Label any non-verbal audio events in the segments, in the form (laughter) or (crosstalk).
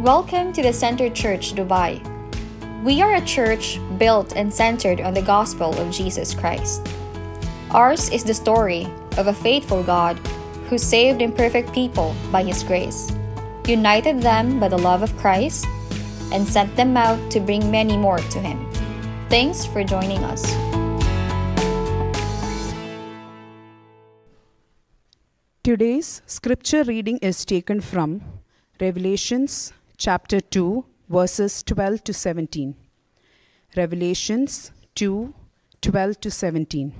Welcome to the Center Church Dubai. We are a church built and centered on the gospel of Jesus Christ. Ours is the story of a faithful God who saved imperfect people by his grace, united them by the love of Christ, and sent them out to bring many more to him. Thanks for joining us. Today's scripture reading is taken from Revelations chapter 2, verses 12 to 17. Revelations 2 12 to 17.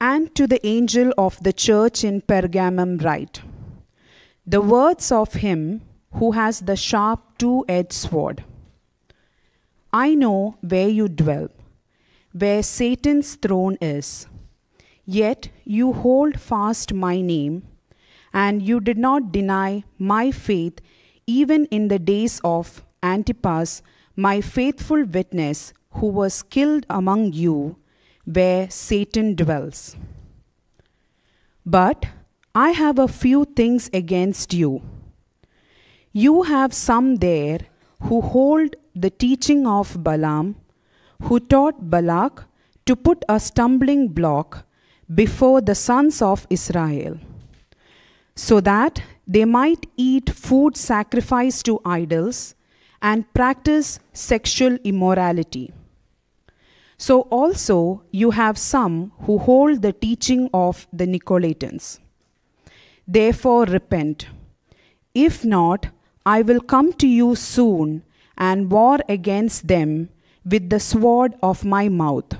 And to the angel of the church in Pergamum write The words of him who has the sharp two edged sword. I know where you dwell, where Satan's throne is. Yet you hold fast my name, and you did not deny my faith even in the days of Antipas, my faithful witness, who was killed among you, where Satan dwells. But I have a few things against you. You have some there who hold the teaching of Balaam, who taught Balak to put a stumbling block before the sons of Israel, so that they might eat food sacrificed to idols and practice sexual immorality. So also you have some who hold the teaching of the Nicolaitans. Therefore repent. If not, I will come to you soon and war against them with the sword of my mouth.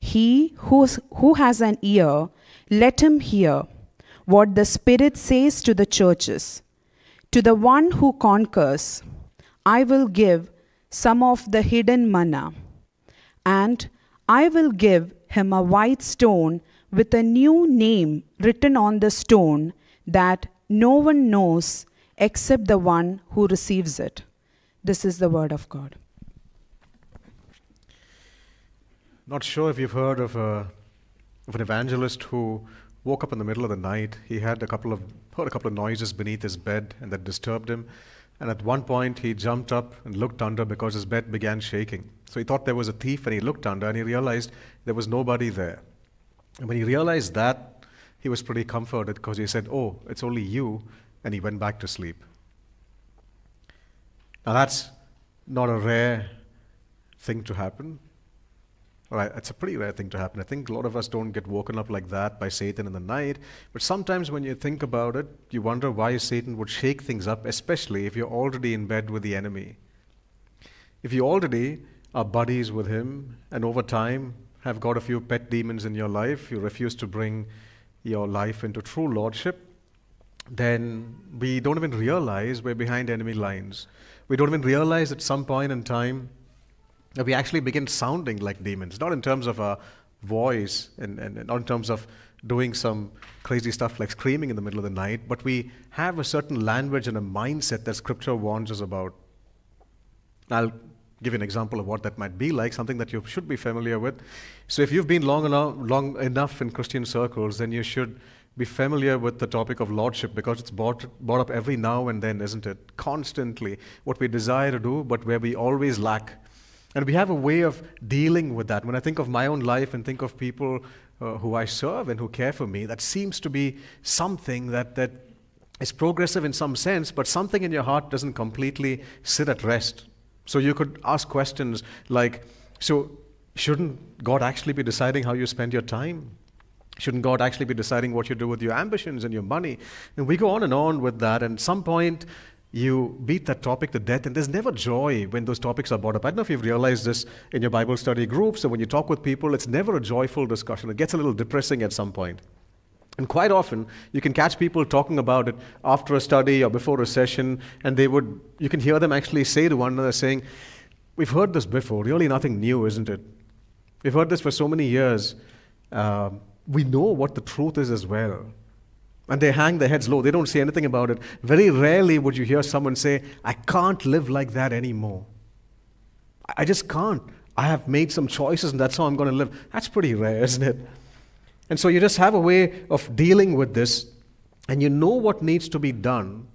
He who has an ear, let him hear what the Spirit says to the churches. To the one who conquers, I will give some of the hidden manna, and I will give him a white stone with a new name written on the stone that no one knows except the one who receives it. This is the word of God. Not sure if you've heard of, a, of an evangelist who woke up in the middle of the night. He had a couple of heard a couple of noises beneath his bed, and that disturbed him. And at one point, he jumped up and looked under because his bed began shaking. So he thought there was a thief, and he looked under, and he realized there was nobody there. And when he realized that, he was pretty comforted because he said, "Oh, it's only you," and he went back to sleep. Now that's not a rare thing to happen. Right, it's a pretty rare thing to happen. I think a lot of us don't get woken up like that by Satan in the night. But sometimes when you think about it, you wonder why Satan would shake things up, especially if you're already in bed with the enemy. If you already are buddies with him, and over time have got a few pet demons in your life, you refuse to bring your life into true lordship, then we don't even realize we're behind enemy lines. We don't even realize at some point in time we actually begin sounding like demons, not in terms of our voice and, and, and not in terms of doing some crazy stuff like screaming in the middle of the night, but we have a certain language and a mindset that Scripture warns us about. I'll give you an example of what that might be like, something that you should be familiar with. So, if you've been long enough, long enough in Christian circles, then you should be familiar with the topic of lordship because it's brought, brought up every now and then, isn't it? Constantly. What we desire to do, but where we always lack. And we have a way of dealing with that. When I think of my own life and think of people uh, who I serve and who care for me, that seems to be something that, that is progressive in some sense, but something in your heart doesn't completely sit at rest. So you could ask questions like, so shouldn't God actually be deciding how you spend your time? Shouldn't God actually be deciding what you do with your ambitions and your money? And we go on and on with that. And at some point, you beat that topic to death, and there's never joy when those topics are brought up. I don't know if you've realized this in your Bible study groups, or when you talk with people, it's never a joyful discussion. It gets a little depressing at some point. And quite often, you can catch people talking about it after a study or before a session, and they would, you can hear them actually say to one another, saying, We've heard this before, really nothing new, isn't it? We've heard this for so many years. Uh, we know what the truth is as well. And they hang their heads low. They don't say anything about it. Very rarely would you hear someone say, I can't live like that anymore. I just can't. I have made some choices and that's how I'm going to live. That's pretty rare, isn't it? And so you just have a way of dealing with this and you know what needs to be done,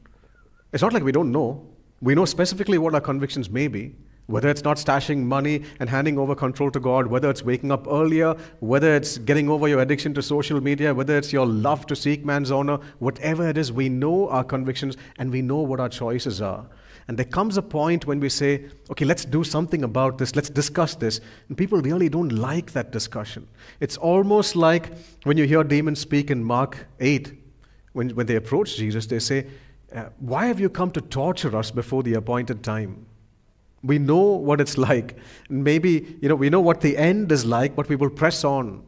it's not like we don't know. We know specifically what our convictions may be. Whether it's not stashing money and handing over control to God, whether it's waking up earlier, whether it's getting over your addiction to social media, whether it's your love to seek man's honor, whatever it is, we know our convictions and we know what our choices are. And there comes a point when we say, okay, let's do something about this, let's discuss this. And people really don't like that discussion. It's almost like when you hear demons speak in Mark 8, when, when they approach Jesus, they say, uh, Why have you come to torture us before the appointed time? We know what it's like. Maybe, you know, we know what the end is like, but we will press on.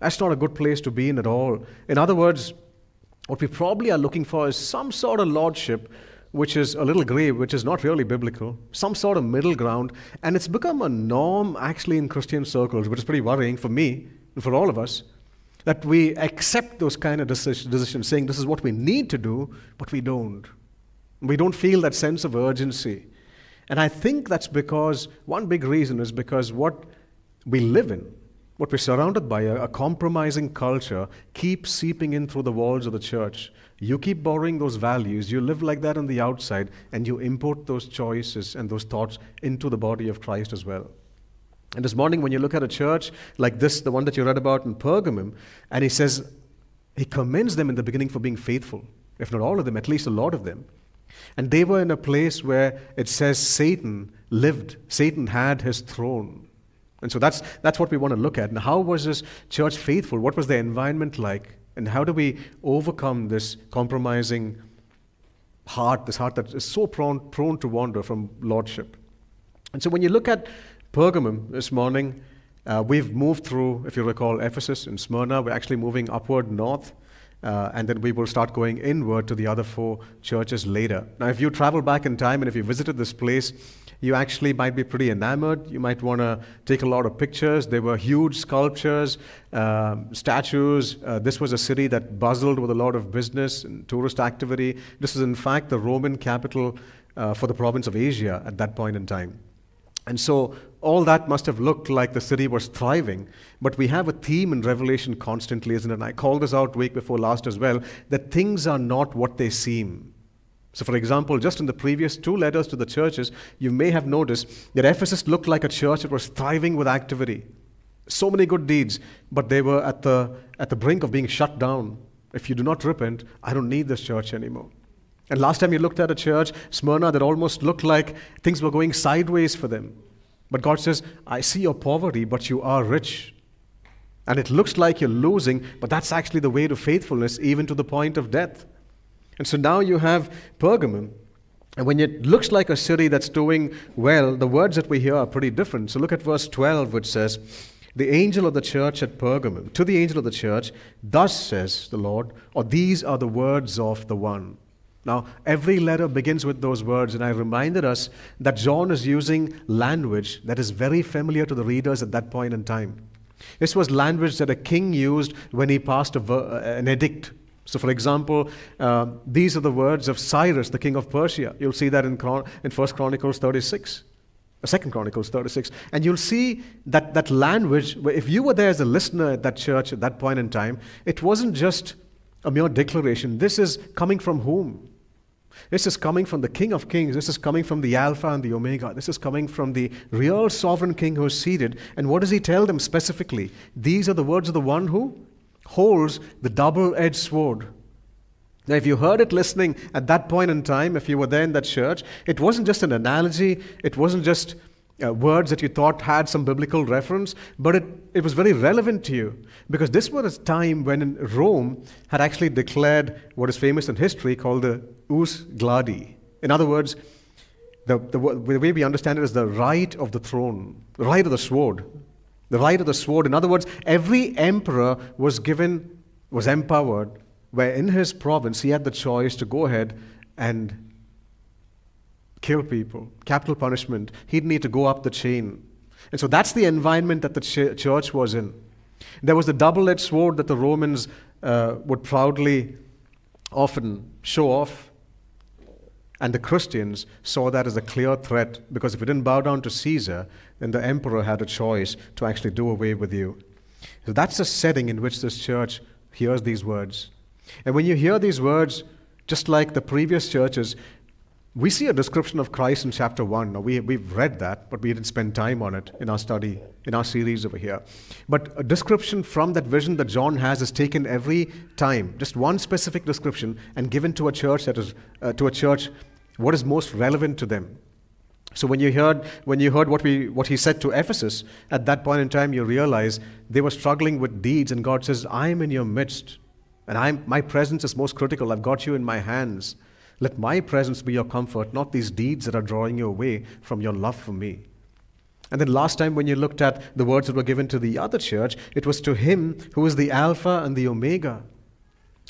That's not a good place to be in at all. In other words, what we probably are looking for is some sort of lordship which is a little gray, which is not really biblical, some sort of middle ground, and it's become a norm actually in Christian circles, which is pretty worrying for me and for all of us, that we accept those kind of decisions, saying this is what we need to do, but we don't. We don't feel that sense of urgency. And I think that's because one big reason is because what we live in, what we're surrounded by, a, a, compromising culture, keeps seeping in through the walls of the church. You keep borrowing those values, you live like that on the outside, and you import those choices and those thoughts into the body of Christ as well. And this morning, when you look at a church like this, the one that you read about in Pergamum, and he says, he commends them in the beginning for being faithful, if not all of them, at least a lot of them. And they were in a place where it says Satan lived, Satan had his throne. And so that's, that's what we want to look at. And how was this church faithful? What was the environment like? And how do we overcome this compromising heart, this heart that is so prone, prone to wander from lordship? And so when you look at Pergamum this morning, uh, we've moved through, if you recall, Ephesus and Smyrna. We're actually moving upward north. Uh, and then we will start going inward to the other four churches later. Now, if you travel back in time and if you visited this place, you actually might be pretty enamored. You might want to take a lot of pictures. There were huge sculptures, um, statues. Uh, this was a city that buzzed with a lot of business and tourist activity. This is, in fact, the Roman capital uh, for the province of Asia at that point in time. And so all that must have looked like the city was thriving. But we have a theme in Revelation constantly, isn't it? And I called this out week before last as well that things are not what they seem. So, for example, just in the previous two letters to the churches, you may have noticed that Ephesus looked like a church that was thriving with activity. So many good deeds, but they were at the, at the brink of being shut down. If you do not repent, I don't need this church anymore. And last time you looked at a church, Smyrna, that almost looked like things were going sideways for them. But God says, I see your poverty, but you are rich. And it looks like you're losing, but that's actually the way to faithfulness, even to the point of death. And so now you have Pergamum. And when it looks like a city that's doing well, the words that we hear are pretty different. So look at verse 12, which says, The angel of the church at Pergamum, to the angel of the church, thus says the Lord, or these are the words of the one now, every letter begins with those words, and I reminded us that John is using language that is very familiar to the readers at that point in time. This was language that a king used when he passed a, an edict. So, for example, uh, these are the words of Cyrus, the king of Persia. You'll see that in, Chron- in 1 Chronicles 36. Uh, Second Chronicles 36. And you'll see that that language, if you were there as a listener at that church at that point in time, it wasn't just a mere declaration. This is coming from whom? This is coming from the King of Kings. This is coming from the Alpha and the Omega. This is coming from the real sovereign King who is seated. And what does he tell them specifically? These are the words of the one who holds the double edged sword. Now, if you heard it listening at that point in time, if you were there in that church, it wasn't just an analogy, it wasn't just uh, words that you thought had some biblical reference, but it, it was very relevant to you because this was a time when Rome had actually declared what is famous in history called the ius gladii. In other words, the, the, the way we understand it is the right of the throne, the right of the sword. The right of the sword. In other words, every emperor was given, was empowered, where in his province he had the choice to go ahead and kill people, capital punishment. He'd need to go up the chain. And so that's the environment that the ch- church was in. There was the double edged sword that the Romans uh, would proudly often show off. And the Christians saw that as a clear threat because if you didn't bow down to Caesar, then the emperor had a choice to actually do away with you. So that's the setting in which this church hears these words. And when you hear these words, just like the previous churches, we see a description of Christ in chapter 1. Now, we, we've read that, but we didn't spend time on it in our study, in our series over here. But a description from that vision that John has is taken every time, just one specific description, and given to a church that is, uh, to a church, what is most relevant to them. So when you heard, when you heard what, we, what he said to Ephesus, at that point in time, you realize they were struggling with deeds, and God says, I am in your midst, and I'm, my presence is most critical. I've got you in my hands. Let my presence be your comfort, not these deeds that are drawing you away from your love for me. And then last time, when you looked at the words that were given to the other church, it was to him who is the Alpha and the Omega.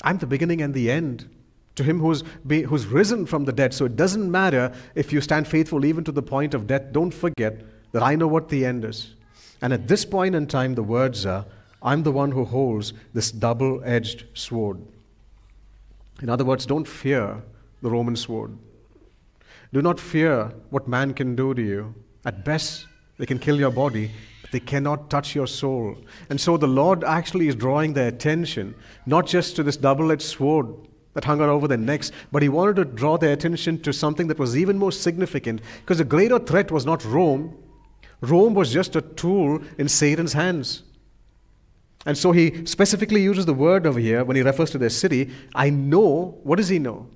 I'm the beginning and the end. To him who's, be, who's risen from the dead. So it doesn't matter if you stand faithful even to the point of death. Don't forget that I know what the end is. And at this point in time, the words are I'm the one who holds this double edged sword. In other words, don't fear the Roman sword. Do not fear what man can do to you. At best, they can kill your body, but they cannot touch your soul. And so the Lord actually is drawing their attention not just to this double edged sword that hung over their necks, but he wanted to draw their attention to something that was even more significant because the greater threat was not Rome. Rome was just a tool in Satan's hands. And so he specifically uses the word over here when he refers to their city. I know, what does he know?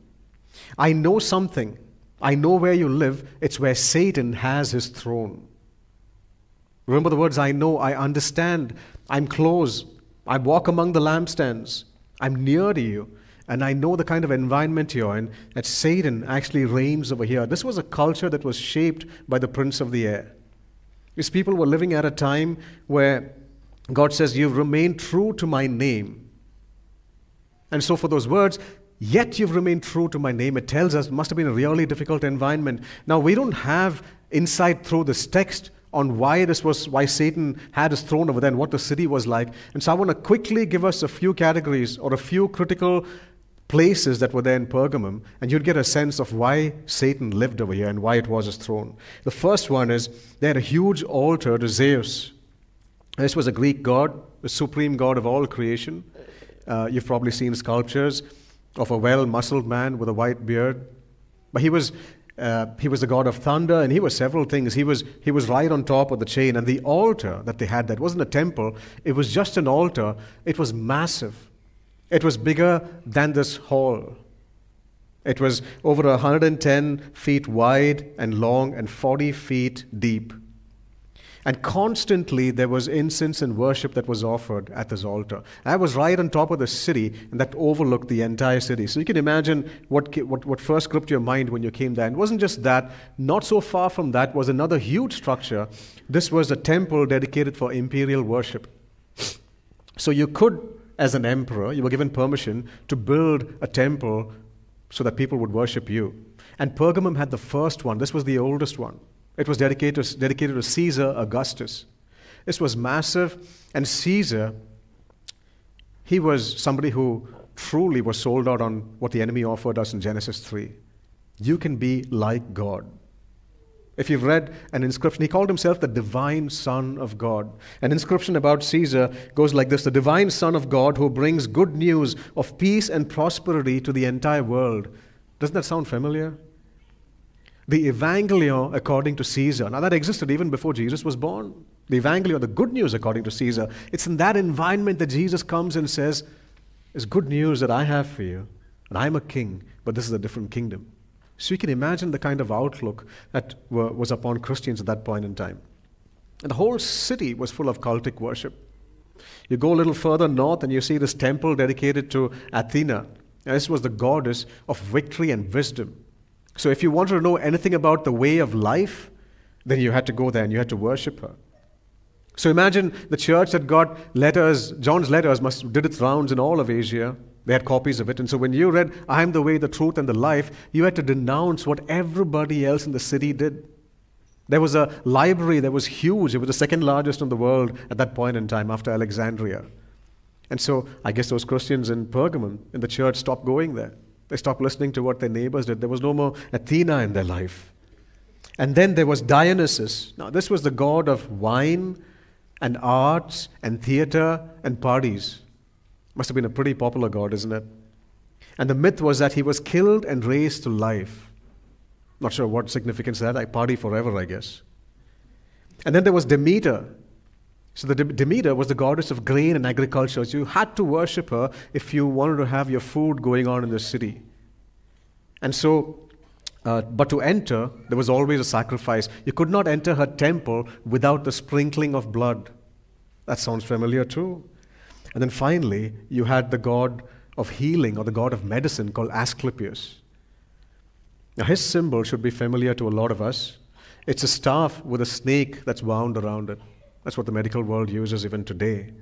I know something. I know where you live. It's where Satan has his throne. Remember the words I know, I understand, I'm close, I walk among the lampstands, I'm near to you, and I know the kind of environment you're in, that Satan actually reigns over here. This was a culture that was shaped by the prince of the air. These people were living at a time where God says, You've remained true to my name. And so, for those words, Yet you've remained true to my name. It tells us it must have been a really difficult environment. Now, we don't have insight through this text on why this was why Satan had his throne over there and what the city was like. And so I want to quickly give us a few categories or a few critical places that were there in Pergamum, and you'd get a sense of why Satan lived over here and why it was his throne. The first one is they had a huge altar to Zeus. This was a Greek god, the supreme god of all creation. Uh, you've probably seen sculptures of a well muscled man with a white beard. But he was, uh, he was the god of thunder, and he was several things. He was, he was right on top of the chain. And the altar that they had, that wasn't a temple, it was just an altar. It was massive, it was bigger than this hall. It was over 110 feet wide and long and 40 feet deep. And constantly there was incense and worship that was offered at this altar. I was right on top of the city, and that overlooked the entire city. So you can imagine what, what, what first gripped your mind when you came there. And it wasn't just that, not so far from that was another huge structure. This was a temple dedicated for imperial worship. So you could, as an emperor, you were given permission to build a temple so that people would worship you. And Pergamum had the first one, this was the oldest one. It was dedicated, dedicated to Caesar Augustus. This was massive, and Caesar, he was somebody who truly was sold out on what the enemy offered us in Genesis 3. You can be like God. If you've read an inscription, he called himself the divine Son of God. An inscription about Caesar goes like this The divine Son of God who brings good news of peace and prosperity to the entire world. Doesn't that sound familiar? The Evangelion according to Caesar. Now, that existed even before Jesus was born. The Evangelion, the good news according to Caesar. It's in that environment that Jesus comes and says, It's good news that I have for you. And I'm a king, but this is a different kingdom. So you can imagine the kind of outlook that was upon Christians at that point in time. And the whole city was full of cultic worship. You go a little further north and you see this temple dedicated to Athena. This was the goddess of victory and wisdom. So if you wanted to know anything about the way of life, then you had to go there and you had to worship her. So imagine the church that got letters, John's letters must did its rounds in all of Asia. They had copies of it. And so when you read, I am the way, the truth, and the life, you had to denounce what everybody else in the city did. There was a library that was huge. It was the second largest in the world at that point in time after Alexandria. And so I guess those Christians in Pergamon, in the church, stopped going there. They stopped listening to what their neighbors did. There was no more Athena in their life. And then there was Dionysus. Now, this was the god of wine and arts and theater and parties. Must have been a pretty popular god, isn't it? And the myth was that he was killed and raised to life. Not sure what significance that. I party forever, I guess. And then there was Demeter. So the Demeter was the goddess of grain and agriculture. So you had to worship her if you wanted to have your food going on in the city. And so, uh, but to enter, there was always a sacrifice. You could not enter her temple without the sprinkling of blood. That sounds familiar too. And then finally, you had the god of healing or the god of medicine called Asclepius. Now, his symbol should be familiar to a lot of us. It's a staff with a snake that's wound around it. That's what the medical world uses even today.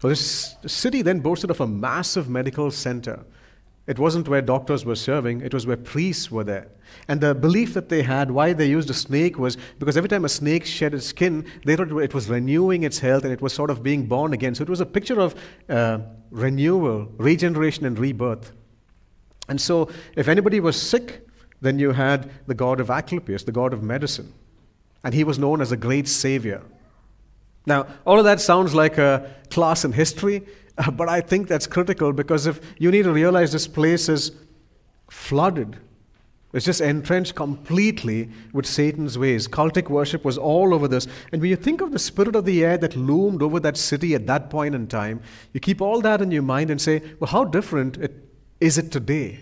So, this city then boasted of a massive medical center. It wasn't where doctors were serving, it was where priests were there. And the belief that they had, why they used a snake, was because every time a snake shed its skin, they thought it was renewing its health and it was sort of being born again. So it was a picture of uh, renewal, regeneration, and rebirth. And so if anybody was sick, then you had the god of Asclepius, the god of medicine. And he was known as a great savior. Now, all of that sounds like a class in history, (laughs) but I think that's critical because if you need to realize this place is flooded, it's just entrenched completely with Satan's ways. Cultic worship was all over this. And when you think of the spirit of the air that loomed over that city at that point in time, you keep all that in your mind and say, well, how different it, is it today?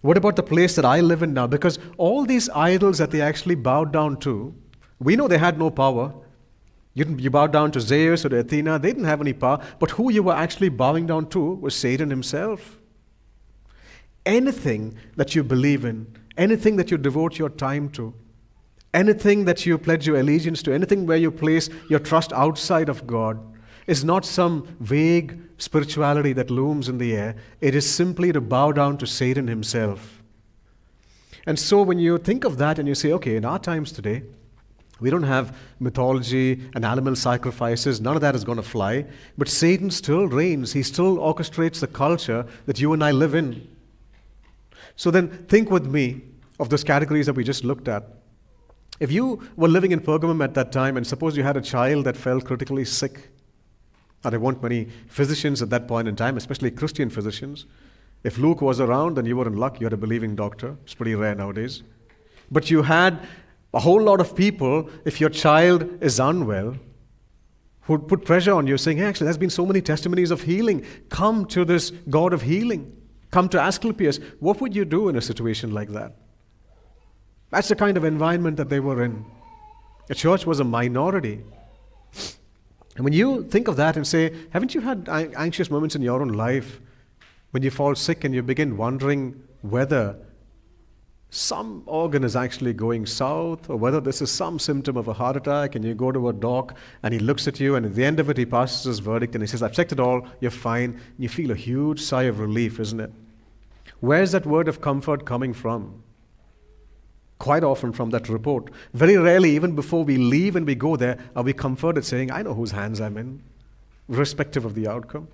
What about the place that I live in now? Because all these idols that they actually bowed down to, we know they had no power. You, you bowed down to Zeus or to Athena, they didn't have any power. But who you were actually bowing down to was Satan himself. Anything that you believe in, anything that you devote your time to, anything that you pledge your allegiance to, anything where you place your trust outside of God, is not some vague spirituality that looms in the air. It is simply to bow down to Satan himself. And so when you think of that and you say, okay, in our times today, we don't have mythology and animal sacrifices. None of that is going to fly. But Satan still reigns. He still orchestrates the culture that you and I live in. So then think with me of those categories that we just looked at. If you were living in Pergamum at that time and suppose you had a child that fell critically sick, and there weren't many physicians at that point in time, especially Christian physicians. If Luke was around, then you were in luck. You had a believing doctor. It's pretty rare nowadays. But you had a whole lot of people, if your child is unwell, would put pressure on you, saying, hey, actually, there's been so many testimonies of healing. Come to this God of healing. Come to Asclepius. What would you do in a situation like that? That's the kind of environment that they were in. The church was a minority. And when you think of that and say, haven't you had anxious moments in your own life when you fall sick and you begin wondering whether some organ is actually going south or whether this is some symptom of a heart attack and you go to a doc and he looks at you and at the end of it he passes his verdict and he says, I've checked it all, you're fine. You feel a huge sigh of relief, isn't it? Where's that word of comfort coming from? quite often from that report. Very rarely, even before we leave and we go there, are we comforted saying, I know whose hands I'm in, irrespective of the outcome.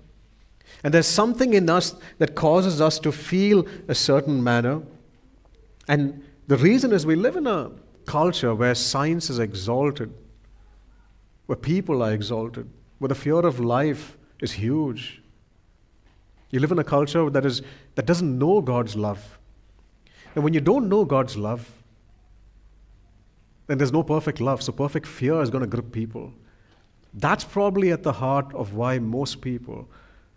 And there's something in us that causes us to feel a certain manner. And the reason is we live in a culture where science is exalted, where people are exalted, where the fear of life is huge. You live in a culture that, is, that doesn't know God's love. And when you don't know God's love, then there's no perfect love. So perfect fear is going to grip people. That's probably at the heart of why most people,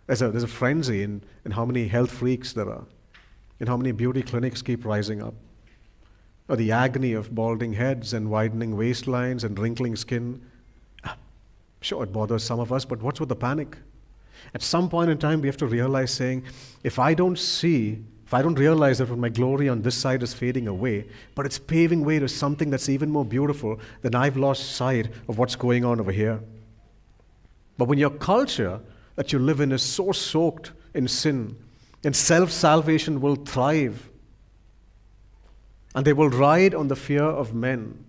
there's a, there's a frenzy in, in how many health freaks there are, in how many beauty clinics keep rising up, or the agony of balding heads and widening waistlines and wrinkling skin. Ah, sure, it bothers some of us, but what's with the panic? At some point in time, we have to realize saying, if I don't see if I don't realize that my glory on this side is fading away, but it's paving way to something that's even more beautiful, then I've lost sight of what's going on over here. But when your culture that you live in is so soaked in sin, then self salvation will thrive. And they will ride on the fear of men.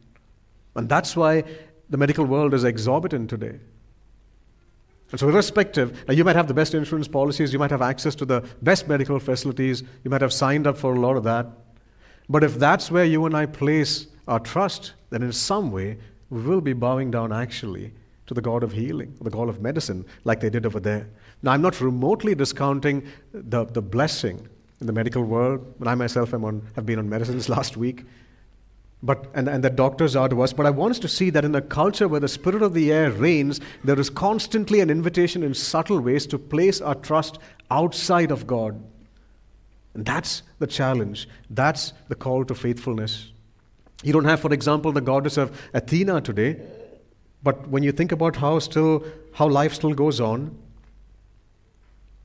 And that's why the medical world is exorbitant today. And so, irrespective, now you might have the best insurance policies, you might have access to the best medical facilities, you might have signed up for a lot of that. But if that's where you and I place our trust, then in some way, we will be bowing down actually to the God of healing, the God of medicine, like they did over there. Now, I'm not remotely discounting the, the blessing in the medical world. I myself am on, have been on medicines (laughs) last week. But, and, and that doctors are to us. But I want us to see that in a culture where the spirit of the air reigns, there is constantly an invitation in subtle ways to place our trust outside of God. And that's the challenge. That's the call to faithfulness. You don't have, for example, the goddess of Athena today, but when you think about how still how life still goes on,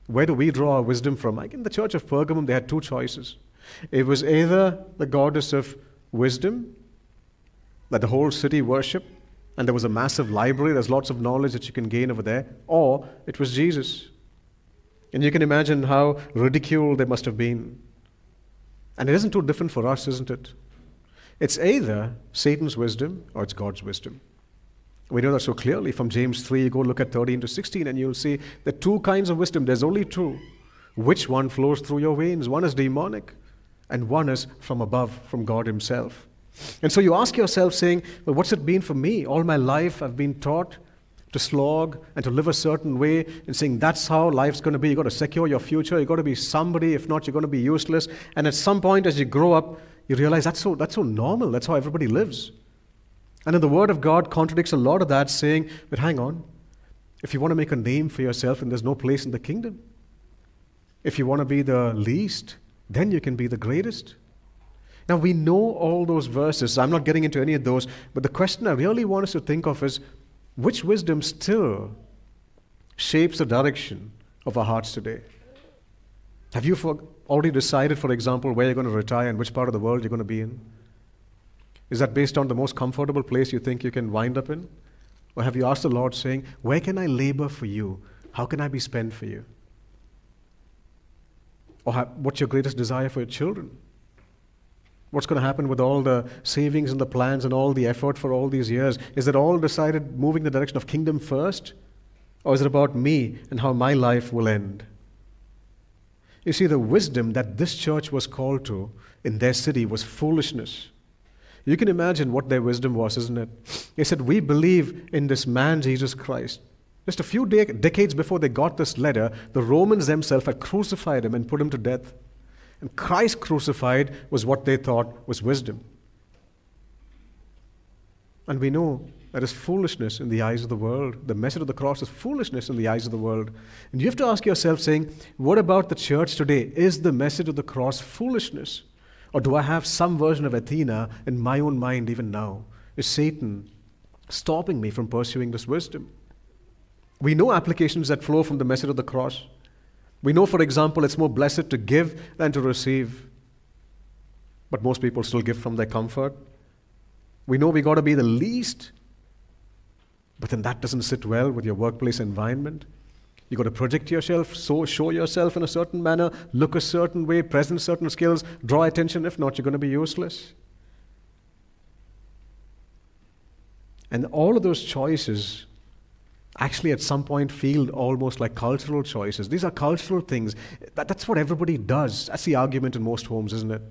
where do we draw our wisdom from? Like in the church of Pergamum, they had two choices. It was either the goddess of wisdom that the whole city worshiped, and there was a massive library, there's lots of knowledge that you can gain over there, or it was Jesus. And you can imagine how ridiculed they must have been. And it isn't too different for us, isn't it? It's either Satan's wisdom or it's God's wisdom. We know that so clearly from James 3. You go look at 13 to 16, and you'll see the two kinds of wisdom. There's only two. Which one flows through your veins? One is demonic, and one is from above, from God Himself. And so you ask yourself, saying, Well, what's it been for me? All my life I've been taught to slog and to live a certain way, and saying that's how life's going to be. You've got to secure your future. You've got to be somebody. If not, you're going to be useless. And at some point, as you grow up, you realize that's so, that's so normal. That's how everybody lives. And then the Word of God contradicts a lot of that, saying, But hang on. If you want to make a name for yourself and there's no place in the kingdom, if you want to be the least, then you can be the greatest. Now, we know all those verses. I'm not getting into any of those, but the question I really want us to think of is which wisdom still shapes the direction of our hearts today? Have you for, already decided, for example, where you're going to retire and which part of the world you're going to be in? Is that based on the most comfortable place you think you can wind up in? Or have you asked the Lord, saying, Where can I labor for you? How can I be spent for you? Or what's your greatest desire for your children? What's going to happen with all the savings and the plans and all the effort for all these years? Is it all decided moving the direction of kingdom first? Or is it about me and how my life will end? You see, the wisdom that this church was called to in their city was foolishness. You can imagine what their wisdom was, isn't it? They said, We believe in this man, Jesus Christ. Just a few de- decades before they got this letter, the Romans themselves had crucified him and put him to death. And Christ crucified was what they thought was wisdom. And we know that is foolishness in the eyes of the world. The message of the cross is foolishness in the eyes of the world. And you have to ask yourself, saying, what about the church today? Is the message of the cross foolishness? Or do I have some version of Athena in my own mind even now? Is Satan stopping me from pursuing this wisdom? We know applications that flow from the message of the cross. We know, for example, it's more blessed to give than to receive. But most people still give from their comfort. We know we got to be the least, but then that doesn't sit well with your workplace environment. You got to project yourself, so show yourself in a certain manner, look a certain way, present certain skills, draw attention. If not, you're going to be useless. And all of those choices actually at some point feel almost like cultural choices. These are cultural things. That, that's what everybody does. That's the argument in most homes, isn't it?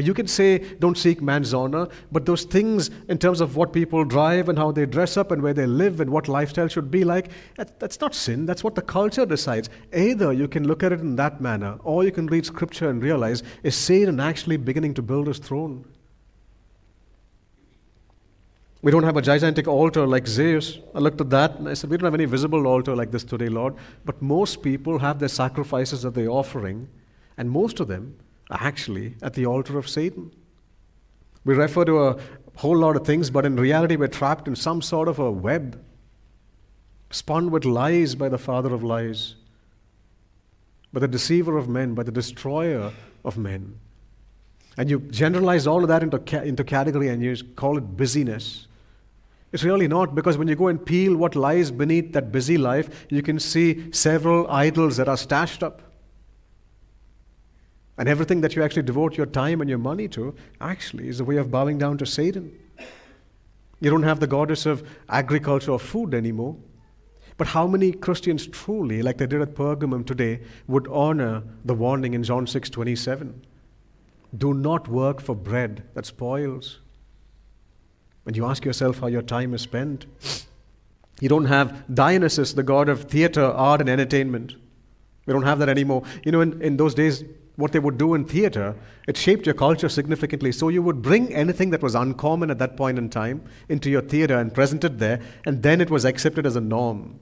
You can say, don't seek man's honor, but those things in terms of what people drive and how they dress up and where they live and what lifestyle should be like, that, that's not sin. That's what the culture decides. Either you can look at it in that manner, or you can read scripture and realize, is Satan actually beginning to build his throne? We don't have a gigantic altar like Zeus. I looked at that and I said, We don't have any visible altar like this today, Lord. But most people have their sacrifices that they're offering, and most of them actually at the altar of Satan. We refer to a whole lot of things, but in reality, we're trapped in some sort of a web spun with lies by the father of lies, by the deceiver of men, by the destroyer of men. And you generalize all of that into, ca- into category and you call it busyness. It's really not because when you go and peel what lies beneath that busy life, you can see several idols that are stashed up. And everything that you actually devote your time and your money to actually is a way of bowing down to Satan. You don't have the goddess of agriculture or food anymore. But how many Christians truly, like they did at Pergamum today, would honor the warning in John 6 27? Do not work for bread that spoils when you ask yourself how your time is spent, You don't have Dionysus, the god of theater, art, and entertainment. We don't have that anymore. You know, in, in those days, what they would do in theater, it shaped your culture significantly. So you would bring anything that was uncommon at that point in time into your theater and present it there, and then it was accepted as a norm.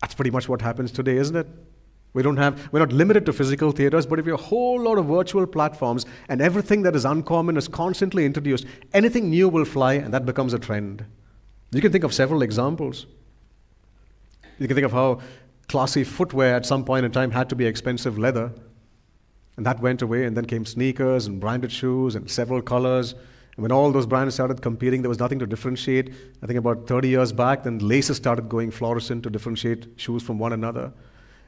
That's pretty much what happens today, isn't it? We don't have, we're not limited to physical theaters, but if you have a whole lot of virtual platforms and everything that is uncommon is constantly introduced, anything new will fly and that becomes a trend. You can think of several examples. You can think of how classy footwear at some point in time had to be expensive leather. And that went away, and then came sneakers and branded shoes and several colors. And when all those brands started competing, there was nothing to differentiate. I think about 30 years back, then laces started going fluorescent to differentiate shoes from one another.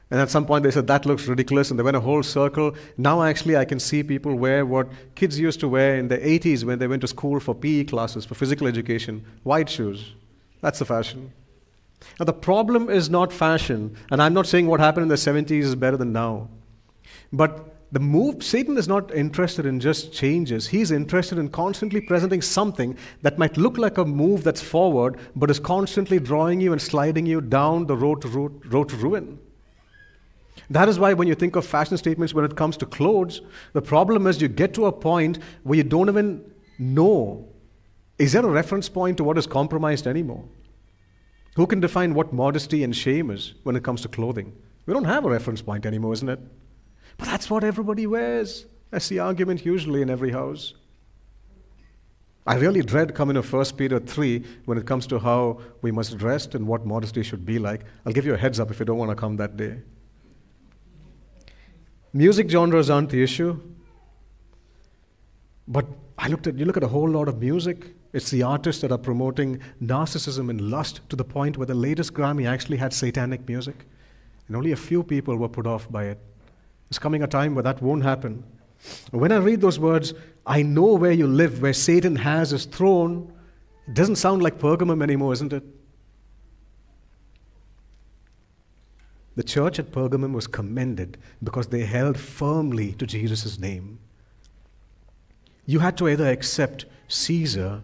And at some point, they said that looks ridiculous, and they went a whole circle. Now, actually, I can see people wear what kids used to wear in the 80s when they went to school for PE classes, for physical education white shoes. That's the fashion. Now, the problem is not fashion, and I'm not saying what happened in the 70s is better than now. But the move, Satan is not interested in just changes. He's interested in constantly presenting something that might look like a move that's forward, but is constantly drawing you and sliding you down the road to, road, road to ruin. That is why when you think of fashion statements when it comes to clothes, the problem is you get to a point where you don't even know is there a reference point to what is compromised anymore? Who can define what modesty and shame is when it comes to clothing? We don't have a reference point anymore, isn't it? But that's what everybody wears. That's the argument usually in every house. I really dread coming to 1 Peter 3 when it comes to how we must dress and what modesty should be like. I'll give you a heads up if you don't want to come that day. Music genres aren't the issue. But I looked at you look at a whole lot of music. It's the artists that are promoting narcissism and lust to the point where the latest Grammy actually had satanic music. And only a few people were put off by it. There's coming a time where that won't happen. When I read those words, I know where you live, where Satan has his throne, it doesn't sound like Pergamum anymore, isn't it? The church at Pergamum was commended because they held firmly to Jesus' name. You had to either accept Caesar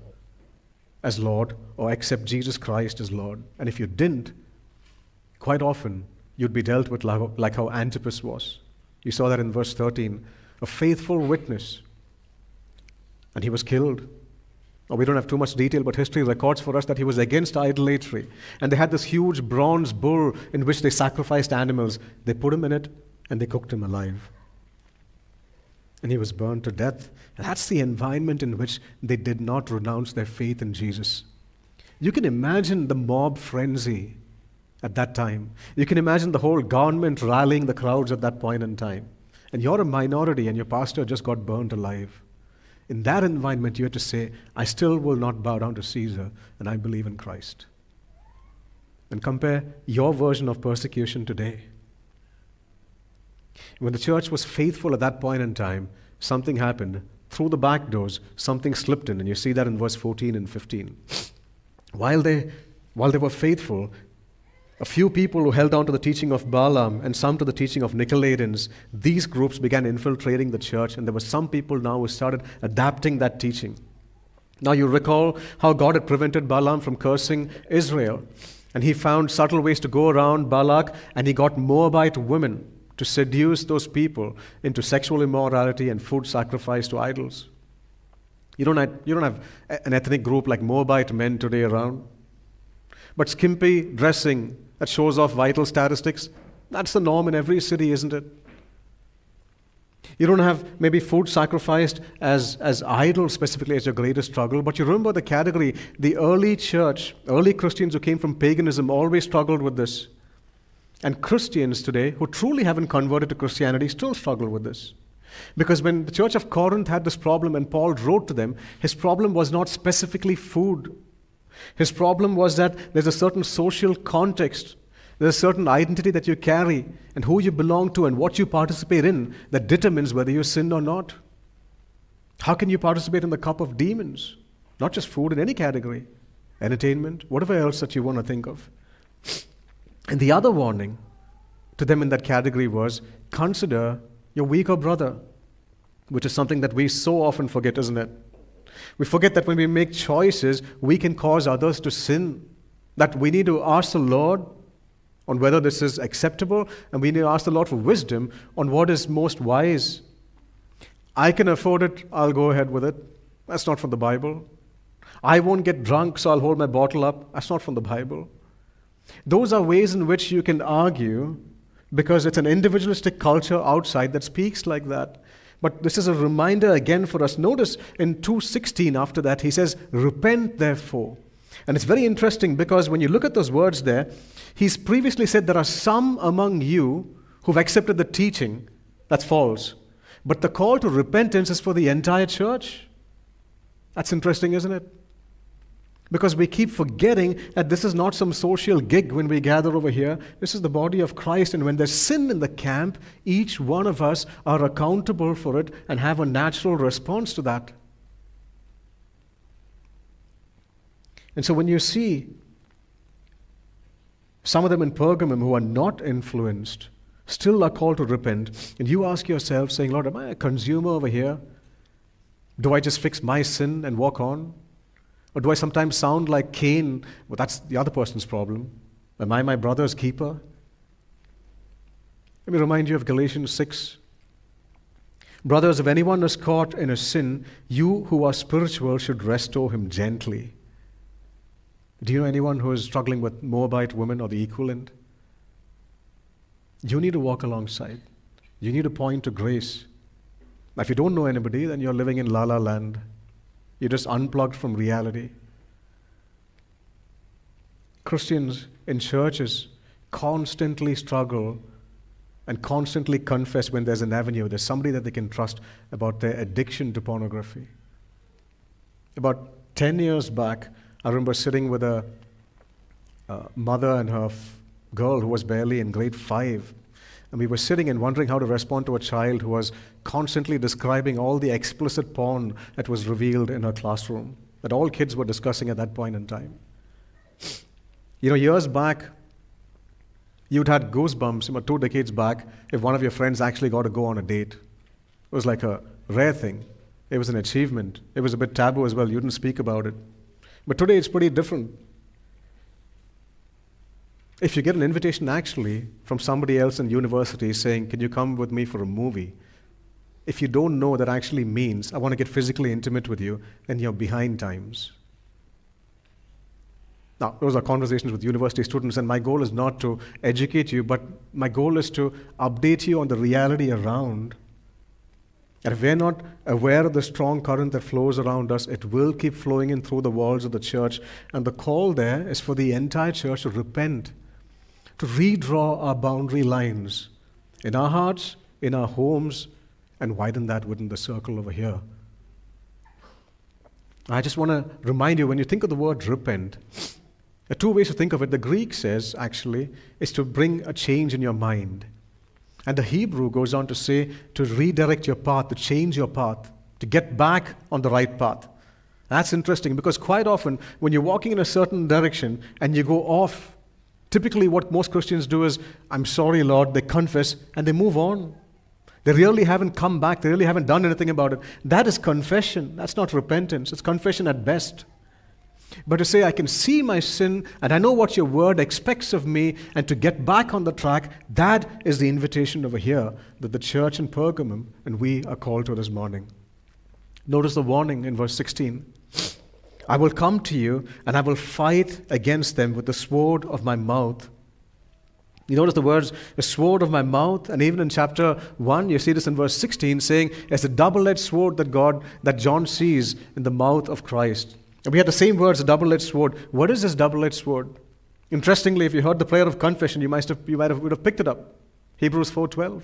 as Lord or accept Jesus Christ as Lord. And if you didn't, quite often you'd be dealt with like how Antipas was. You saw that in verse 13. A faithful witness. And he was killed Now, we don't have too much detail, but history records for us that he was against idolatry. And they had this huge bronze bull in which they sacrificed animals. They put him in it and they cooked him alive. And he was burned to death. And that's the environment in which they did not renounce their faith in Jesus. You can imagine the mob frenzy at that time. You can imagine the whole government rallying the crowds at that point in time. And you're a minority and your pastor just got burned alive. In that environment, you have to say, I still will not bow down to Caesar, and I believe in Christ. And compare your version of persecution today. When the church was faithful at that point in time, something happened. Through the back doors, something slipped in, and you see that in verse 14 and 15. While they, while they were faithful, a few people who held on to the teaching of Balaam and some to the teaching of Nicolaitans, these groups began infiltrating the church, and there were some people now who started adapting that teaching. Now, you recall how God had prevented Balaam from cursing Israel, and he found subtle ways to go around Balak, and he got Moabite women to seduce those people into sexual immorality and food sacrifice to idols. You don't, have, you don't have an ethnic group like Moabite men today around. But skimpy dressing that shows off vital statistics. That's the norm in every city, isn't it? You don't have maybe food sacrificed as, as idol specifically as your greatest struggle, but you remember the category. The early church, early Christians who came from paganism always struggled with this. And Christians today who truly haven't converted to Christianity still struggle with this. Because when the church of Corinth had this problem and Paul wrote to them, his problem was not specifically food his problem was that there's a certain social context, there's a certain identity that you carry, and who you belong to, and what you participate in that determines whether you sin or not. How can you participate in the cup of demons? Not just food in any category, entertainment, whatever else that you want to think of. And the other warning to them in that category was consider your weaker brother, which is something that we so often forget, isn't it? We forget that when we make choices, we can cause others to sin. That we need to ask the Lord on whether this is acceptable, and we need to ask the Lord for wisdom on what is most wise. I can afford it, I'll go ahead with it. That's not from the Bible. I won't get drunk, so I'll hold my bottle up. That's not from the Bible. Those are ways in which you can argue because it's an individualistic culture outside that speaks like that. But this is a reminder again for us. Notice in 216 after that, he says, Repent therefore. And it's very interesting because when you look at those words there, he's previously said there are some among you who've accepted the teaching that's false. But the call to repentance is for the entire church. That's interesting, isn't it? Because we keep forgetting that this is not some social gig when we gather over here. This is the body of Christ. And when there's sin in the camp, each one of us are accountable for it and have a natural response to that. And so when you see some of them in Pergamum who are not influenced, still are called to repent, and you ask yourself, saying, Lord, am I a consumer over here? Do I just fix my sin and walk on? Or do I sometimes sound like Cain? Well, that's the other person's problem. Am I my brother's keeper? Let me remind you of Galatians 6. Brothers, if anyone is caught in a sin, you who are spiritual should restore him gently. Do you know anyone who is struggling with Moabite women or the equivalent? You need to walk alongside. You need to point to grace. Now, if you don't know anybody, then you're living in la la land. You're just unplugged from reality. Christians in churches constantly struggle and constantly confess when there's an avenue, there's somebody that they can trust about their addiction to pornography. About 10 years back, I remember sitting with a, a mother and her f- girl who was barely in grade 5 and we were sitting and wondering how to respond to a child who was constantly describing all the explicit porn that was revealed in her classroom, that all kids were discussing at that point in time. You know, years back, you'd had goosebumps, about two decades back, if one of your friends actually got to go on a date. It was like a rare thing. It was an achievement. It was a bit taboo as well. You didn't speak about it. But today it's pretty different. If you get an invitation actually from somebody else in university saying, Can you come with me for a movie? If you don't know that actually means, I want to get physically intimate with you, then you're behind times. Now, those are conversations with university students, and my goal is not to educate you, but my goal is to update you on the reality around. And if we're not aware of the strong current that flows around us, it will keep flowing in through the walls of the church. And the call there is for the entire church to repent to redraw our boundary lines in our hearts, in our homes, and widen that within the circle over here. I just want to remind you when you think of the word repent, there are two ways to think of it. The Greek says, actually, is to bring a change in your mind. And the Hebrew goes on to say to redirect your path, to change your path, to get back on the right path. That's interesting because quite often when you're walking in a certain direction and you go off Typically, what most Christians do is, I'm sorry, Lord, they confess and they move on. They really haven't come back, they really haven't done anything about it. That is confession. That's not repentance, it's confession at best. But to say, I can see my sin and I know what your word expects of me, and to get back on the track, that is the invitation over here that the church in Pergamum and we are called to this morning. Notice the warning in verse 16. I will come to you and I will fight against them with the sword of my mouth. You notice the words, the sword of my mouth, and even in chapter 1, you see this in verse 16, saying, it's a double edged sword that God, that John sees in the mouth of Christ. And we had the same words, a double edged sword. What is this double edged sword? Interestingly, if you heard the prayer of confession, you might have, you might have, would have picked it up. Hebrews 4:12.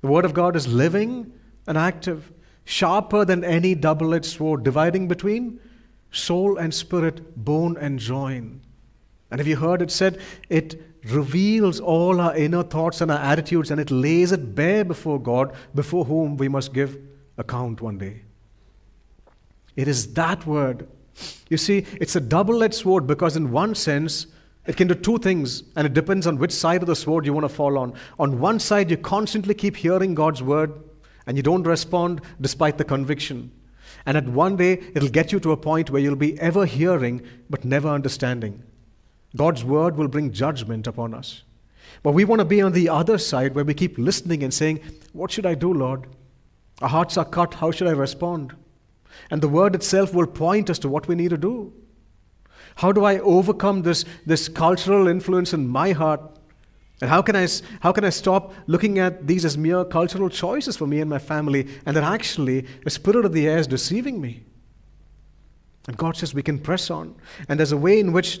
The word of God is living and active, sharper than any double-edged sword, dividing between soul and spirit, bone and joint. And have you heard it said, it reveals all our inner thoughts and our attitudes and it lays it bare before God, before whom we must give account one day. It is that word. You see, it's a double edged sword because, in one sense, it can do two things, and it depends on which side of the sword you want to fall on. On one side, you constantly keep hearing God's word, and you don't respond despite the conviction. And at one day, it'll get you to a point where you'll be ever hearing but never understanding. God's word will bring judgment upon us. But we want to be on the other side where we keep listening and saying, What should I do, Lord? Our hearts are cut. How should I respond? And the word itself will point us to what we need to do. How do I overcome this, this cultural influence in my heart? And how can, I, how can I stop looking at these as mere cultural choices for me and my family, and that actually the spirit of the air is deceiving me? And God says we can press on. And there's a way in which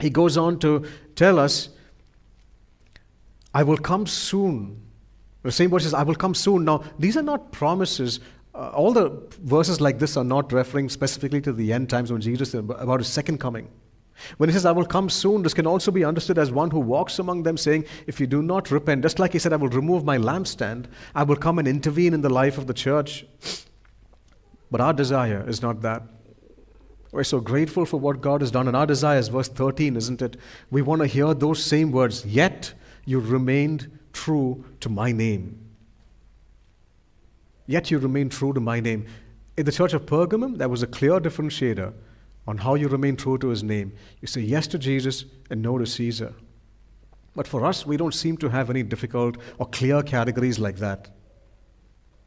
He goes on to tell us, I will come soon. The same verse says, I will come soon. Now, these are not promises uh, all the verses like this are not referring specifically to the end times when Jesus is about his second coming. When he says, I will come soon, this can also be understood as one who walks among them saying, If you do not repent, just like he said, I will remove my lampstand, I will come and intervene in the life of the church. But our desire is not that. We're so grateful for what God has done, and our desire is verse 13, isn't it? We want to hear those same words, yet you remained true to my name. Yet you remain true to my name. In the church of Pergamum, there was a clear differentiator on how you remain true to his name. You say yes to Jesus and no to Caesar. But for us, we don't seem to have any difficult or clear categories like that.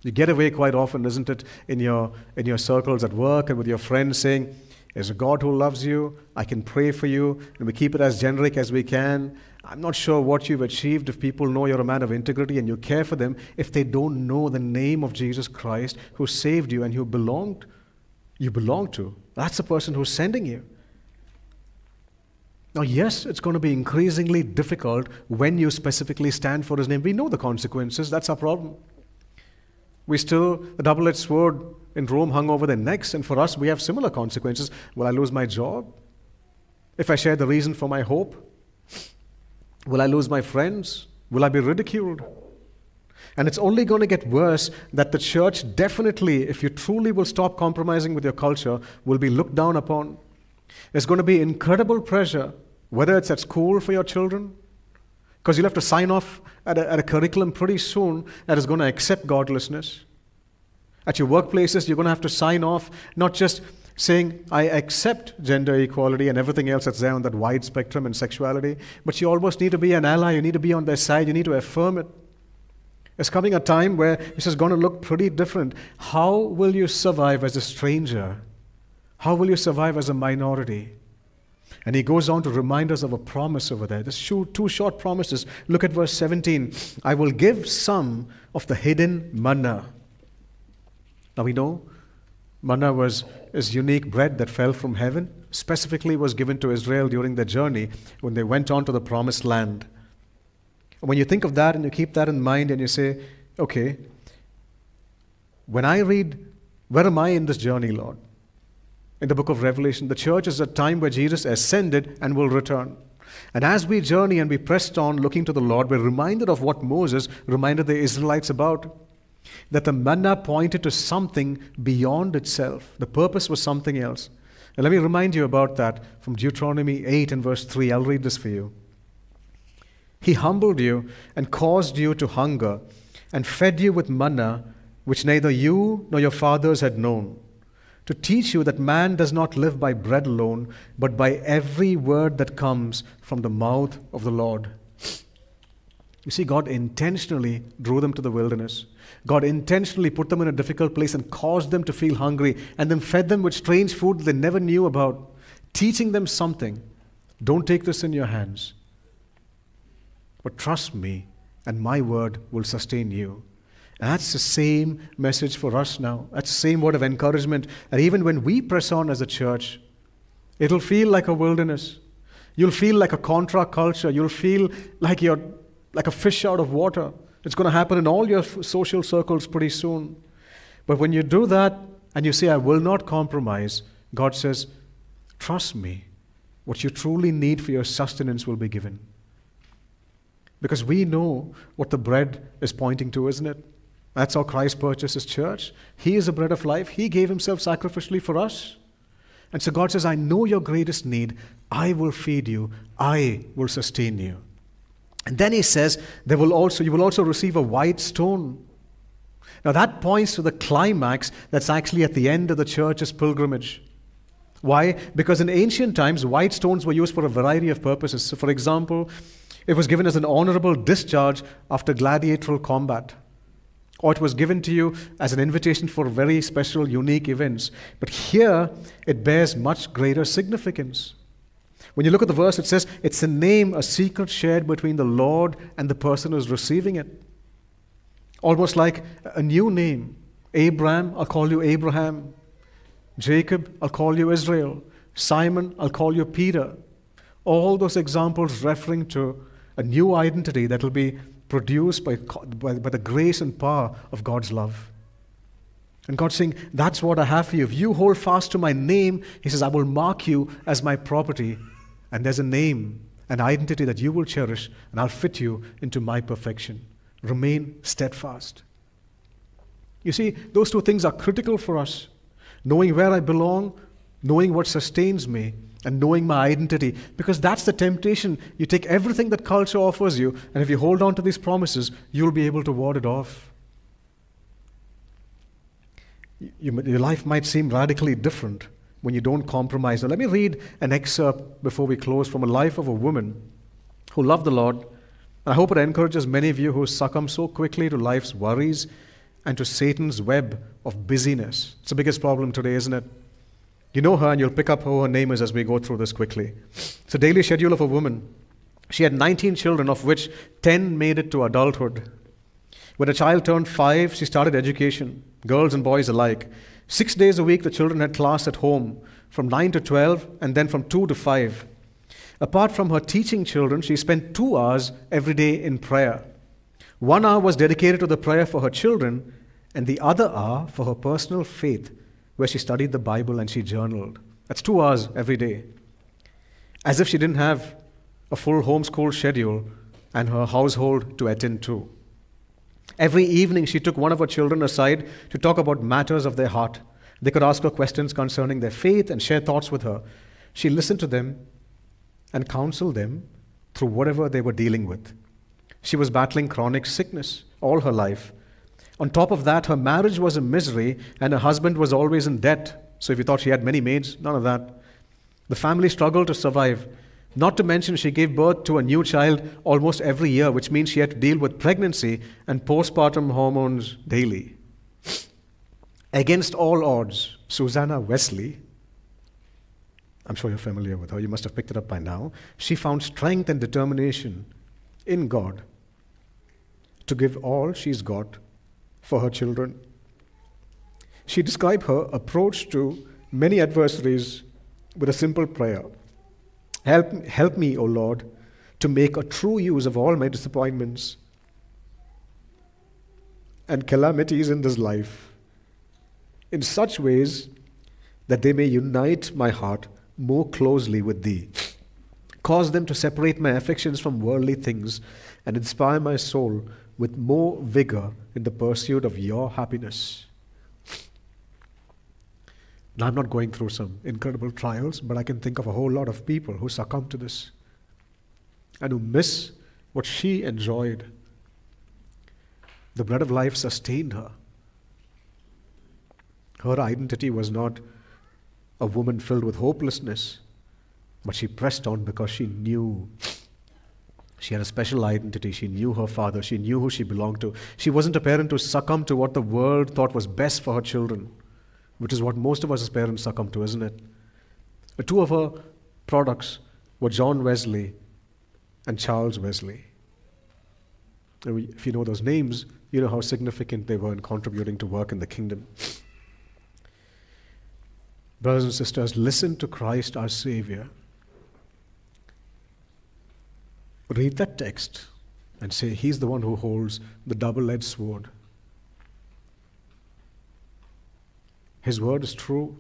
You get away quite often, isn't it, in your, in your circles at work and with your friends saying, There's a God who loves you, I can pray for you, and we keep it as generic as we can. I'm not sure what you've achieved if people know you're a man of integrity and you care for them if they don't know the name of Jesus Christ who saved you and who belonged you belong to. That's the person who's sending you. Now, yes, it's going to be increasingly difficult when you specifically stand for his name. We know the consequences, that's our problem. We still, the double edged sword in Rome hung over their necks, and for us, we have similar consequences. Will I lose my job? If I share the reason for my hope? Will I lose my friends? Will I be ridiculed? And it's only going to get worse that the church definitely, if you truly will stop compromising with your culture, will be looked down upon. There's going to be incredible pressure, whether it's at school for your children, because you'll have to sign off at a, at a curriculum pretty soon that is going to accept godlessness. At your workplaces, you're going to have to sign off not just saying, I accept gender equality and everything else that's there on that wide spectrum and sexuality, but you almost need to be an ally. You need to be on their side. You need to affirm it. There's coming a time where this is going to look pretty different. How will you survive as a stranger? How will you survive as a minority? And he goes on to remind us of a promise over there. There's two short promises. Look at verse 17. I will give some of the hidden manna. Now we know Manna was is unique bread that fell from heaven, specifically was given to Israel during their journey when they went on to the promised land. When you think of that and you keep that in mind and you say, okay, when I read, where am I in this journey, Lord? In the book of Revelation, the church is a time where Jesus ascended and will return. And as we journey and we pressed on looking to the Lord, we're reminded of what Moses reminded the Israelites about that the manna pointed to something beyond itself. The purpose was something else. And let me remind you about that from Deuteronomy 8 and verse 3. I'll read this for you. He humbled you and caused you to hunger and fed you with manna, which neither you nor your fathers had known, to teach you that man does not live by bread alone, but by every word that comes from the mouth of the Lord. You see, God intentionally drew them to the wilderness. God intentionally put them in a difficult place and caused them to feel hungry and then fed them with strange food they never knew about, teaching them something. Don't take this in your hands, but trust me, and my word will sustain you. And that's the same message for us now. That's the same word of encouragement. And even when we press on as a church, it'll feel like a wilderness. You'll feel like a contra culture. You'll feel like you're like a fish out of water. It's going to happen in all your social circles pretty soon. But when you do that and you say, I will not compromise, God says, Trust me. What you truly need for your sustenance will be given. Because we know what the bread is pointing to, isn't it? That's how Christ purchased his church. He is the bread of life. He gave himself sacrificially for us. And so God says, I know your greatest need. I will feed you. I will sustain you. And then he says, there will also, you will also receive a white stone. Now that points to the climax that's actually at the end of the church's pilgrimage. Why? Because in ancient times, white stones were used for a variety of purposes. So, for example, it was given as an honorable discharge after gladiatorial combat. Or it was given to you as an invitation for very special, unique events. But here, it bears much greater significance. When you look at the verse, it says, It's a name, a secret shared between the Lord and the person who's receiving it. Almost like a new name. Abram, I'll call you Abraham. Jacob, I'll call you Israel. Simon, I'll call you Peter. All those examples referring to a new identity that will be produced by, by, by, the grace and power of God's love. And God's saying, That's what I have for you. If you hold fast to my name, He says, I will mark you as my property. And there's a name, an identity that you will cherish, and I'll fit you into my perfection. Remain steadfast. You see, those two things are critical for us knowing where I belong, knowing what sustains me, and knowing my identity. Because that's the temptation. You take everything that culture offers you, and if you hold on to these promises, you'll be able to ward it off. You, your life might seem radically different when you don't compromise. Now, let me read an excerpt before we close from a life of a woman who loved the Lord. And I hope it encourages many of you who succumb so quickly to life's worries and to Satan's web of busyness. It's the biggest problem today, isn't it? You know her, and you'll pick up who her name is as we go through this quickly. It's a daily schedule of a woman. She had 19 children, of which 10 made it to adulthood. When a child turned five, she started education, girls and boys alike. Six days a week, the children had class at home, from 9 to 12, and then from 2 to 5. Apart from her teaching children, she spent two hours every day in prayer. One hour was dedicated to the prayer for her children, and the other hour for her personal faith, where she studied the Bible and she journaled. That's two hours every day. As if she didn't have a full homeschool schedule and her household to attend to. Every evening, she took one of her children aside to talk about matters of their heart. They could ask her questions concerning their faith and share thoughts with her. She listened to them and counseled them through whatever they were dealing with. She was battling chronic sickness all her life. On top of that, her marriage was a misery and her husband was always in debt. So if you thought she had many maids, none of that. The family struggled to survive. Not to mention, she gave birth to a new child almost every year, which means she had to deal with pregnancy and postpartum hormones daily. Against all odds, Susanna Wesley, I'm sure you're familiar with her, you must have picked it up by now, she found strength and determination in God to give all she's got for her children. She described her approach to many adversaries with a simple prayer Help, help me, O Lord, to make a true use of all my disappointments and calamities in this life in such ways that they may unite my heart more closely with Thee. Cause them to separate my affections from worldly things and inspire my soul with more vigor in the pursuit of your happiness. Now, I'm not going through some incredible trials, but I can think of a whole lot of people who succumb to this and who miss what she enjoyed. The bread of life sustained her. Her identity was not a woman filled with hopelessness, but she pressed on because she knew she had a special identity. She knew her father. She knew who she belonged to. She wasn't a parent to succumb to what the world thought was best for her children, which is what most of us as parents succumb to, isn't it? Two of her products were John Wesley and Charles Wesley. If you know those names, you know how significant they were in contributing to work in the kingdom. Brothers and sisters, listen to Christ our Savior read that text and say, He's the one who holds the double edged sword. His word is true.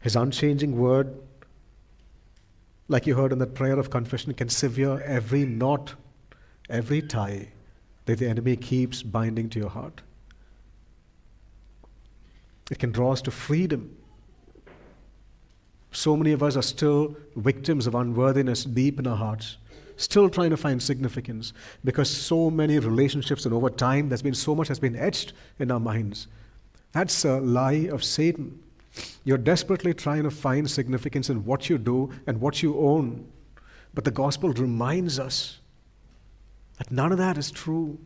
His unchanging word, like you heard in that prayer of confession, can sever every knot, every tie that the enemy keeps binding to your heart. It can draw us to freedom so many of us are still victims of unworthiness deep in our hearts, still trying to find significance because so many relationships and over time there's been so much has been etched in our minds. That's a lie of Satan. You're desperately trying to find significance in what you do and what you own. But the gospel reminds us that none of that is true,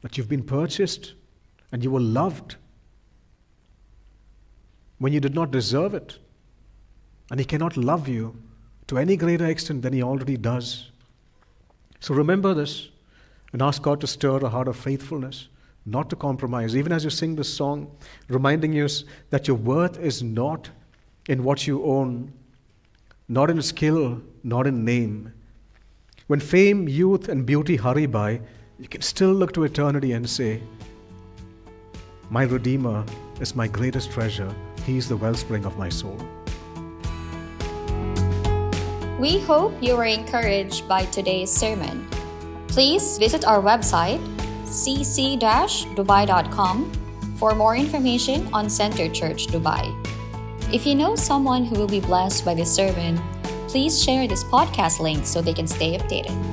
that you've been purchased and you were loved when you did not deserve it. And He cannot love you to any greater extent than He already does. So remember this and ask God to stir a heart of faithfulness, not to compromise. Even as you sing this song, reminding you that your worth is not in what you own, not in skill, not in name. When fame, youth, and beauty hurry by, you can still look to eternity and say, My Redeemer is my greatest treasure. He is the wellspring of my soul. We hope you were encouraged by today's sermon. Please visit our website, cc-dubai.com, for more information on Center Church Dubai. If you know someone who will be blessed by this sermon, please share this podcast link so they can stay updated.